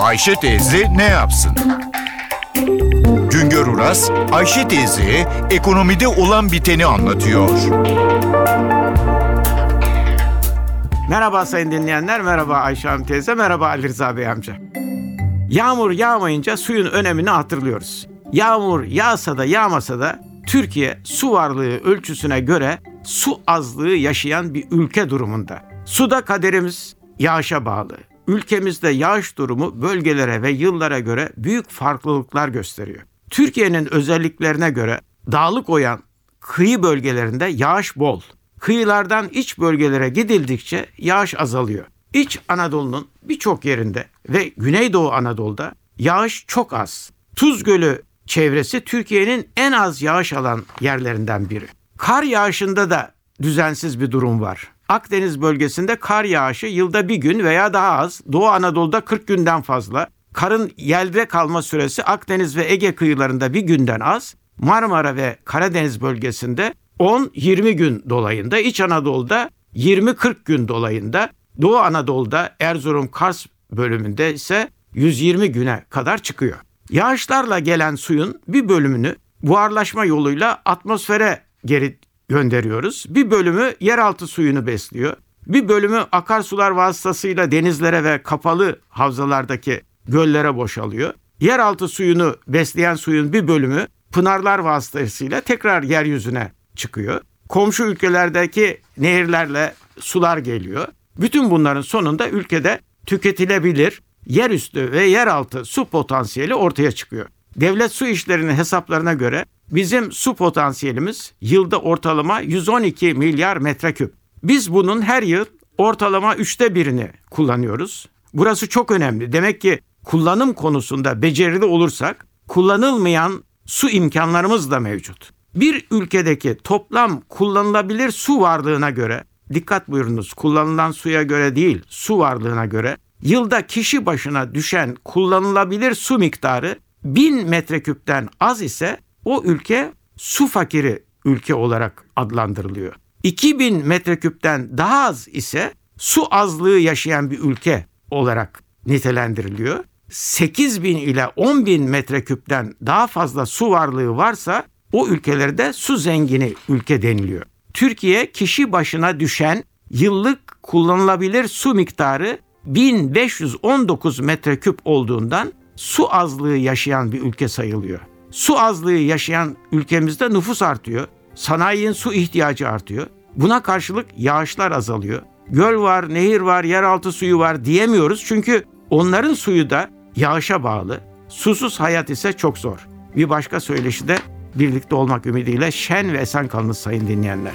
Ayşe teyze ne yapsın? Güngör Uras, Ayşe teyze ekonomide olan biteni anlatıyor. Merhaba sayın dinleyenler, merhaba Ayşe Hanım teyze, merhaba Ali Rıza Bey amca. Yağmur yağmayınca suyun önemini hatırlıyoruz. Yağmur yağsa da yağmasa da Türkiye su varlığı ölçüsüne göre su azlığı yaşayan bir ülke durumunda. Suda kaderimiz yağışa bağlı. Ülkemizde yağış durumu bölgelere ve yıllara göre büyük farklılıklar gösteriyor. Türkiye'nin özelliklerine göre dağlık oyan kıyı bölgelerinde yağış bol. Kıyılardan iç bölgelere gidildikçe yağış azalıyor. İç Anadolu'nun birçok yerinde ve Güneydoğu Anadolu'da yağış çok az. Tuz Gölü çevresi Türkiye'nin en az yağış alan yerlerinden biri. Kar yağışında da düzensiz bir durum var. Akdeniz bölgesinde kar yağışı yılda bir gün veya daha az. Doğu Anadolu'da 40 günden fazla. Karın yelde kalma süresi Akdeniz ve Ege kıyılarında bir günden az. Marmara ve Karadeniz bölgesinde 10-20 gün dolayında. İç Anadolu'da 20-40 gün dolayında. Doğu Anadolu'da Erzurum Kars bölümünde ise 120 güne kadar çıkıyor. Yağışlarla gelen suyun bir bölümünü buharlaşma yoluyla atmosfere geri gönderiyoruz. Bir bölümü yeraltı suyunu besliyor. Bir bölümü akarsular vasıtasıyla denizlere ve kapalı havzalardaki göllere boşalıyor. Yeraltı suyunu besleyen suyun bir bölümü pınarlar vasıtasıyla tekrar yeryüzüne çıkıyor. Komşu ülkelerdeki nehirlerle sular geliyor. Bütün bunların sonunda ülkede tüketilebilir yerüstü ve yeraltı su potansiyeli ortaya çıkıyor. Devlet su işlerinin hesaplarına göre bizim su potansiyelimiz yılda ortalama 112 milyar metreküp. Biz bunun her yıl ortalama üçte birini kullanıyoruz. Burası çok önemli. Demek ki kullanım konusunda becerili olursak kullanılmayan su imkanlarımız da mevcut. Bir ülkedeki toplam kullanılabilir su varlığına göre dikkat buyurunuz kullanılan suya göre değil su varlığına göre yılda kişi başına düşen kullanılabilir su miktarı 1000 metreküpten az ise o ülke su fakiri ülke olarak adlandırılıyor. 2000 metreküpten daha az ise su azlığı yaşayan bir ülke olarak nitelendiriliyor. 8000 ile 10.000 metreküpten daha fazla su varlığı varsa o ülkelerde su zengini ülke deniliyor. Türkiye kişi başına düşen yıllık kullanılabilir su miktarı 1519 metreküp olduğundan su azlığı yaşayan bir ülke sayılıyor. Su azlığı yaşayan ülkemizde nüfus artıyor. Sanayinin su ihtiyacı artıyor. Buna karşılık yağışlar azalıyor. Göl var, nehir var, yeraltı suyu var diyemiyoruz. Çünkü onların suyu da yağışa bağlı. Susuz hayat ise çok zor. Bir başka söyleşi de birlikte olmak ümidiyle şen ve esen kalınız sayın dinleyenler.